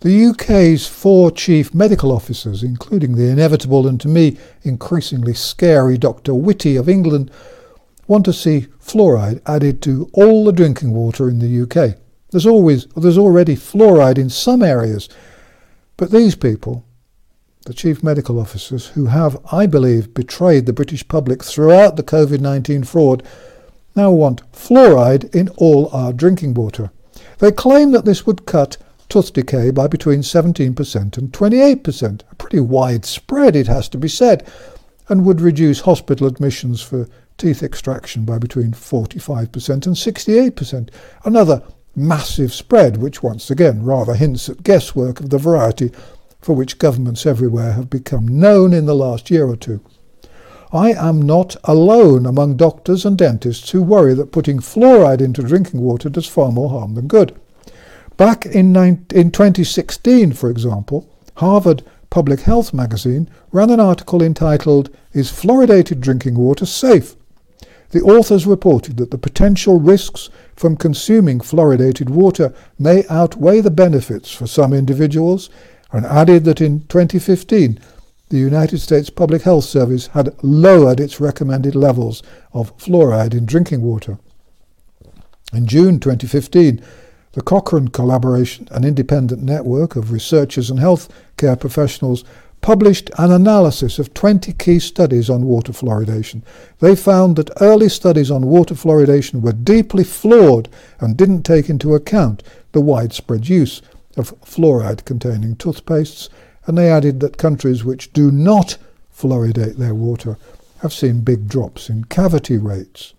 The UK's four chief medical officers, including the inevitable and to me increasingly scary Dr. Whitty of England, want to see fluoride added to all the drinking water in the UK. There's always there's already fluoride in some areas, but these people, the chief medical officers, who have, I believe, betrayed the British public throughout the COVID-19 fraud, now want fluoride in all our drinking water. They claim that this would cut tooth decay by between 17% and 28%, a pretty wide spread, it has to be said, and would reduce hospital admissions for teeth extraction by between 45% and 68%. Another massive spread, which once again rather hints at guesswork of the variety for which governments everywhere have become known in the last year or two. I am not alone among doctors and dentists who worry that putting fluoride into drinking water does far more harm than good. Back in, in 2016, for example, Harvard Public Health magazine ran an article entitled Is Fluoridated Drinking Water Safe? The authors reported that the potential risks from consuming fluoridated water may outweigh the benefits for some individuals and added that in 2015 the United States Public Health Service had lowered its recommended levels of fluoride in drinking water. In June 2015, the Cochrane Collaboration, an independent network of researchers and healthcare professionals, published an analysis of 20 key studies on water fluoridation. They found that early studies on water fluoridation were deeply flawed and didn't take into account the widespread use of fluoride containing toothpastes, and they added that countries which do not fluoridate their water have seen big drops in cavity rates.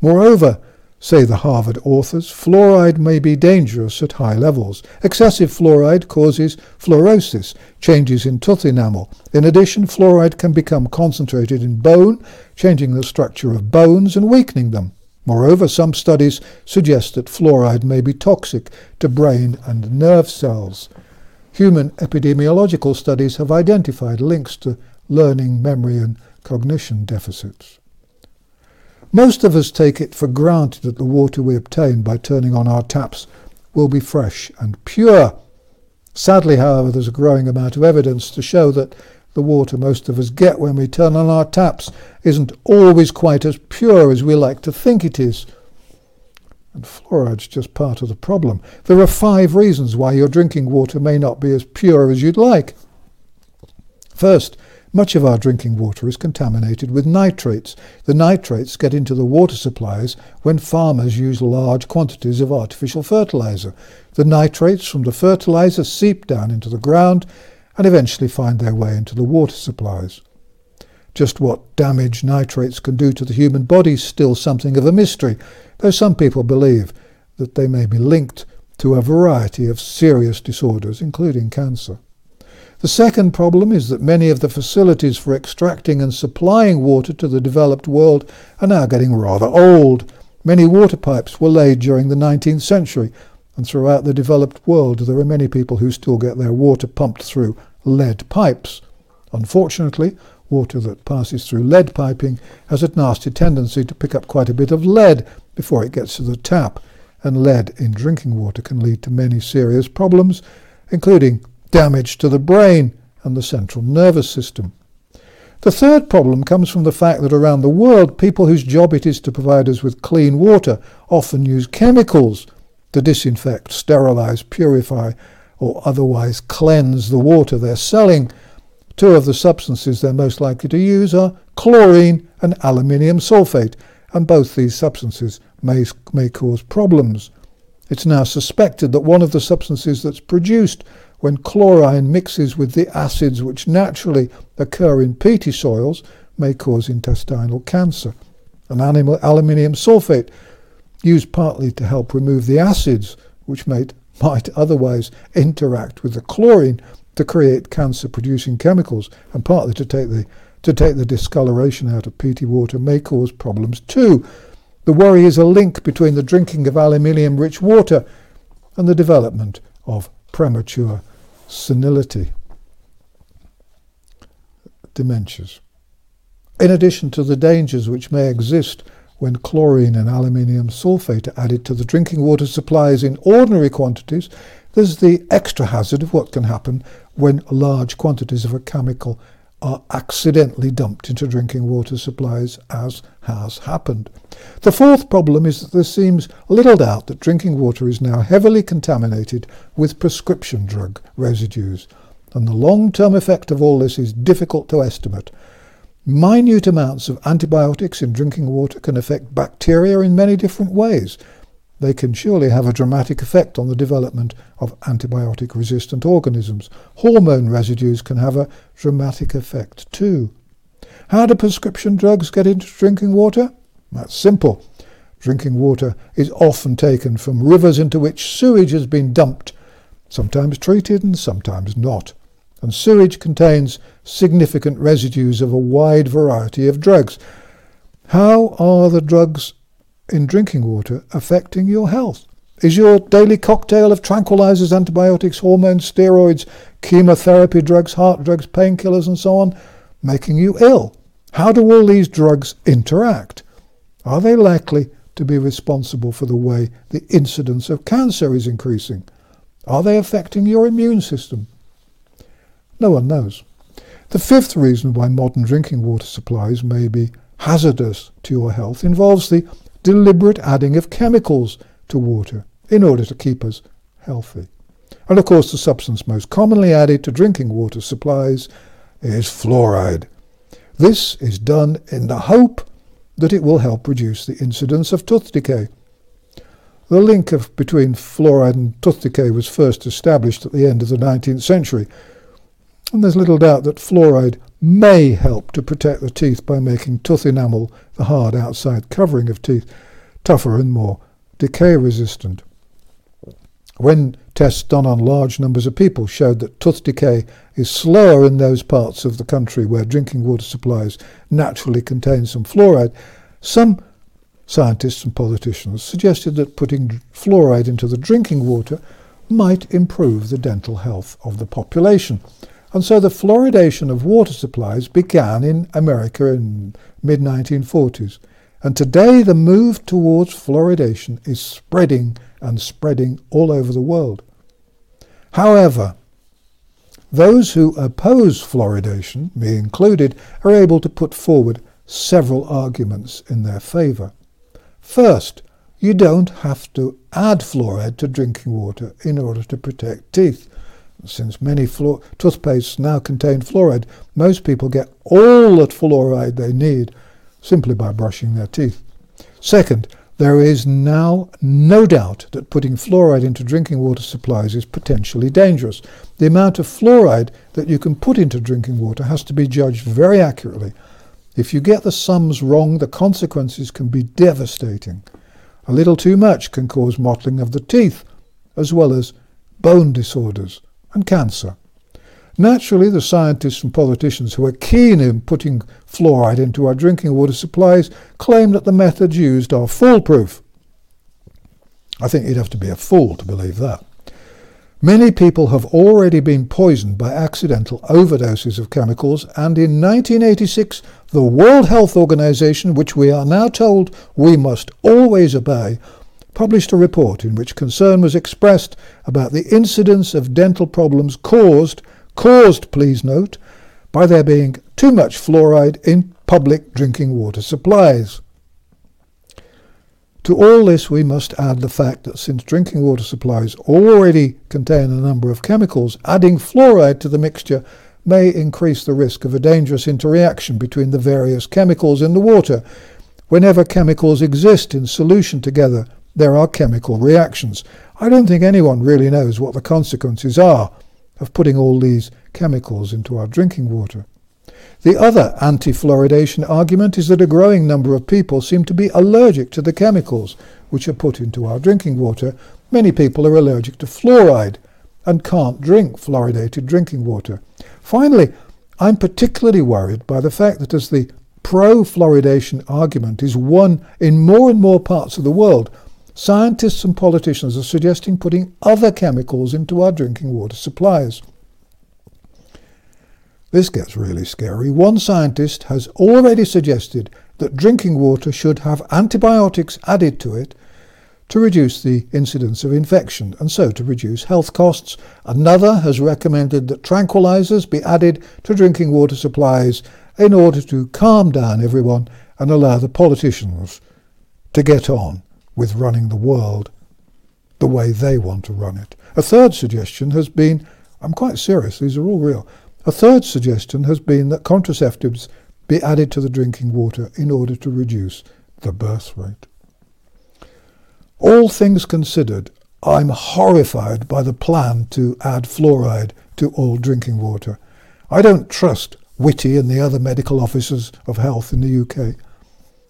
Moreover, Say the Harvard authors, fluoride may be dangerous at high levels. Excessive fluoride causes fluorosis, changes in tooth enamel. In addition, fluoride can become concentrated in bone, changing the structure of bones and weakening them. Moreover, some studies suggest that fluoride may be toxic to brain and nerve cells. Human epidemiological studies have identified links to learning, memory, and cognition deficits. Most of us take it for granted that the water we obtain by turning on our taps will be fresh and pure. Sadly, however, there's a growing amount of evidence to show that the water most of us get when we turn on our taps isn't always quite as pure as we like to think it is. And fluoride's just part of the problem. There are five reasons why your drinking water may not be as pure as you'd like. First, much of our drinking water is contaminated with nitrates. The nitrates get into the water supplies when farmers use large quantities of artificial fertilizer. The nitrates from the fertilizer seep down into the ground and eventually find their way into the water supplies. Just what damage nitrates can do to the human body is still something of a mystery, though some people believe that they may be linked to a variety of serious disorders, including cancer. The second problem is that many of the facilities for extracting and supplying water to the developed world are now getting rather old. Many water pipes were laid during the 19th century, and throughout the developed world there are many people who still get their water pumped through lead pipes. Unfortunately, water that passes through lead piping has a nasty tendency to pick up quite a bit of lead before it gets to the tap, and lead in drinking water can lead to many serious problems, including damage to the brain and the central nervous system. The third problem comes from the fact that around the world, people whose job it is to provide us with clean water often use chemicals to disinfect, sterilize, purify, or otherwise cleanse the water they're selling. Two of the substances they're most likely to use are chlorine and aluminium sulfate, and both these substances may, may cause problems. It's now suspected that one of the substances that's produced when chlorine mixes with the acids which naturally occur in peaty soils may cause intestinal cancer. And animal, aluminium sulfate, used partly to help remove the acids which might, might otherwise interact with the chlorine to create cancer-producing chemicals, and partly to take the to take the discoloration out of peaty water may cause problems too. The worry is a link between the drinking of aluminium-rich water and the development of premature senility, dementias. In addition to the dangers which may exist when chlorine and aluminium sulfate are added to the drinking water supplies in ordinary quantities, there's the extra hazard of what can happen when large quantities of a chemical are accidentally dumped into drinking water supplies, as has happened. The fourth problem is that there seems little doubt that drinking water is now heavily contaminated with prescription drug residues, and the long term effect of all this is difficult to estimate. Minute amounts of antibiotics in drinking water can affect bacteria in many different ways, they can surely have a dramatic effect on the development of antibiotic resistant organisms. Hormone residues can have a dramatic effect too. How do prescription drugs get into drinking water? That's simple. Drinking water is often taken from rivers into which sewage has been dumped, sometimes treated and sometimes not. And sewage contains significant residues of a wide variety of drugs. How are the drugs in drinking water affecting your health? Is your daily cocktail of tranquilizers, antibiotics, hormones, steroids, chemotherapy drugs, heart drugs, painkillers, and so on making you ill? How do all these drugs interact? Are they likely to be responsible for the way the incidence of cancer is increasing? Are they affecting your immune system? No one knows. The fifth reason why modern drinking water supplies may be hazardous to your health involves the deliberate adding of chemicals to water in order to keep us healthy. And of course, the substance most commonly added to drinking water supplies is fluoride. This is done in the hope that it will help reduce the incidence of tooth decay. The link of, between fluoride and tooth decay was first established at the end of the 19th century, and there's little doubt that fluoride may help to protect the teeth by making tooth enamel, the hard outside covering of teeth, tougher and more decay resistant. When tests done on large numbers of people showed that tooth decay is slower in those parts of the country where drinking water supplies naturally contain some fluoride, some scientists and politicians suggested that putting fluoride into the drinking water might improve the dental health of the population. And so the fluoridation of water supplies began in America in mid 1940s. And today the move towards fluoridation is spreading and spreading all over the world. However, those who oppose fluoridation, me included, are able to put forward several arguments in their favour. First, you don't have to add fluoride to drinking water in order to protect teeth. Since many fluor- toothpastes now contain fluoride, most people get all the fluoride they need simply by brushing their teeth. Second, there is now no doubt that putting fluoride into drinking water supplies is potentially dangerous. The amount of fluoride that you can put into drinking water has to be judged very accurately. If you get the sums wrong, the consequences can be devastating. A little too much can cause mottling of the teeth, as well as bone disorders and cancer. Naturally, the scientists and politicians who are keen in putting fluoride into our drinking water supplies claim that the methods used are foolproof. I think you'd have to be a fool to believe that. Many people have already been poisoned by accidental overdoses of chemicals, and in 1986, the World Health Organization, which we are now told we must always obey, published a report in which concern was expressed about the incidence of dental problems caused, caused, please note, by there being too much fluoride in public drinking water supplies. To all this, we must add the fact that since drinking water supplies already contain a number of chemicals, adding fluoride to the mixture may increase the risk of a dangerous interaction between the various chemicals in the water. Whenever chemicals exist in solution together, there are chemical reactions. I don't think anyone really knows what the consequences are of putting all these chemicals into our drinking water. The other anti-fluoridation argument is that a growing number of people seem to be allergic to the chemicals which are put into our drinking water. Many people are allergic to fluoride and can't drink fluoridated drinking water. Finally, I'm particularly worried by the fact that as the pro-fluoridation argument is won in more and more parts of the world, Scientists and politicians are suggesting putting other chemicals into our drinking water supplies. This gets really scary. One scientist has already suggested that drinking water should have antibiotics added to it to reduce the incidence of infection and so to reduce health costs. Another has recommended that tranquilizers be added to drinking water supplies in order to calm down everyone and allow the politicians to get on with running the world the way they want to run it. A third suggestion has been, I'm quite serious, these are all real. A third suggestion has been that contraceptives be added to the drinking water in order to reduce the birth rate. All things considered, I'm horrified by the plan to add fluoride to all drinking water. I don't trust Whitty and the other medical officers of health in the UK.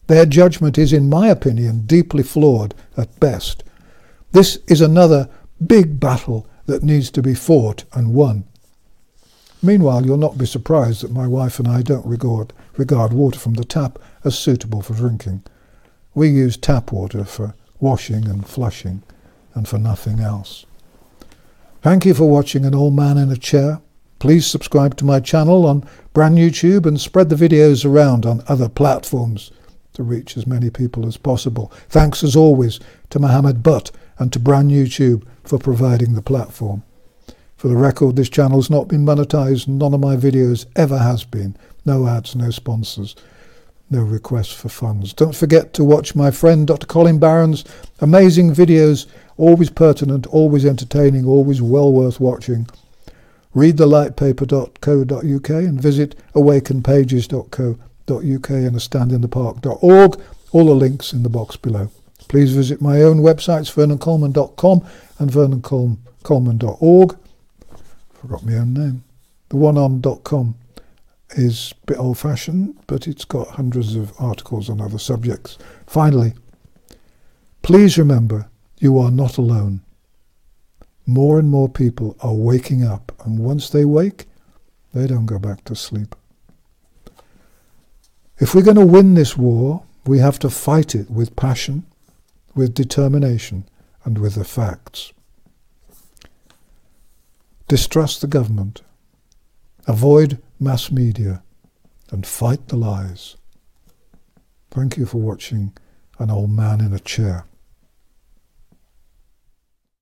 Their judgment is, in my opinion, deeply flawed at best. This is another big battle that needs to be fought and won. Meanwhile, you'll not be surprised that my wife and I don't regard, regard water from the tap as suitable for drinking. We use tap water for washing and flushing, and for nothing else. Thank you for watching An Old Man in a Chair. Please subscribe to my channel on Brand New Tube and spread the videos around on other platforms to reach as many people as possible. Thanks as always to Mohammed Butt and to Brand New Tube for providing the platform. For the record, this channel's not been monetized, none of my videos ever has been. No ads, no sponsors no requests for funds. Don't forget to watch my friend Dr. Colin Barron's amazing videos, always pertinent, always entertaining, always well worth watching. Read thelightpaper.co.uk and visit awakenpages.co.uk and a standinthepark.org. All the links in the box below. Please visit my own websites, vernoncoleman.com and vernoncoleman.org. Forgot my own name. The one on.com is a bit old fashioned, but it's got hundreds of articles on other subjects. Finally, please remember you are not alone. More and more people are waking up, and once they wake, they don't go back to sleep. If we're going to win this war, we have to fight it with passion, with determination, and with the facts. Distrust the government. Avoid mass media and fight the lies. Thank you for watching An Old Man in a Chair.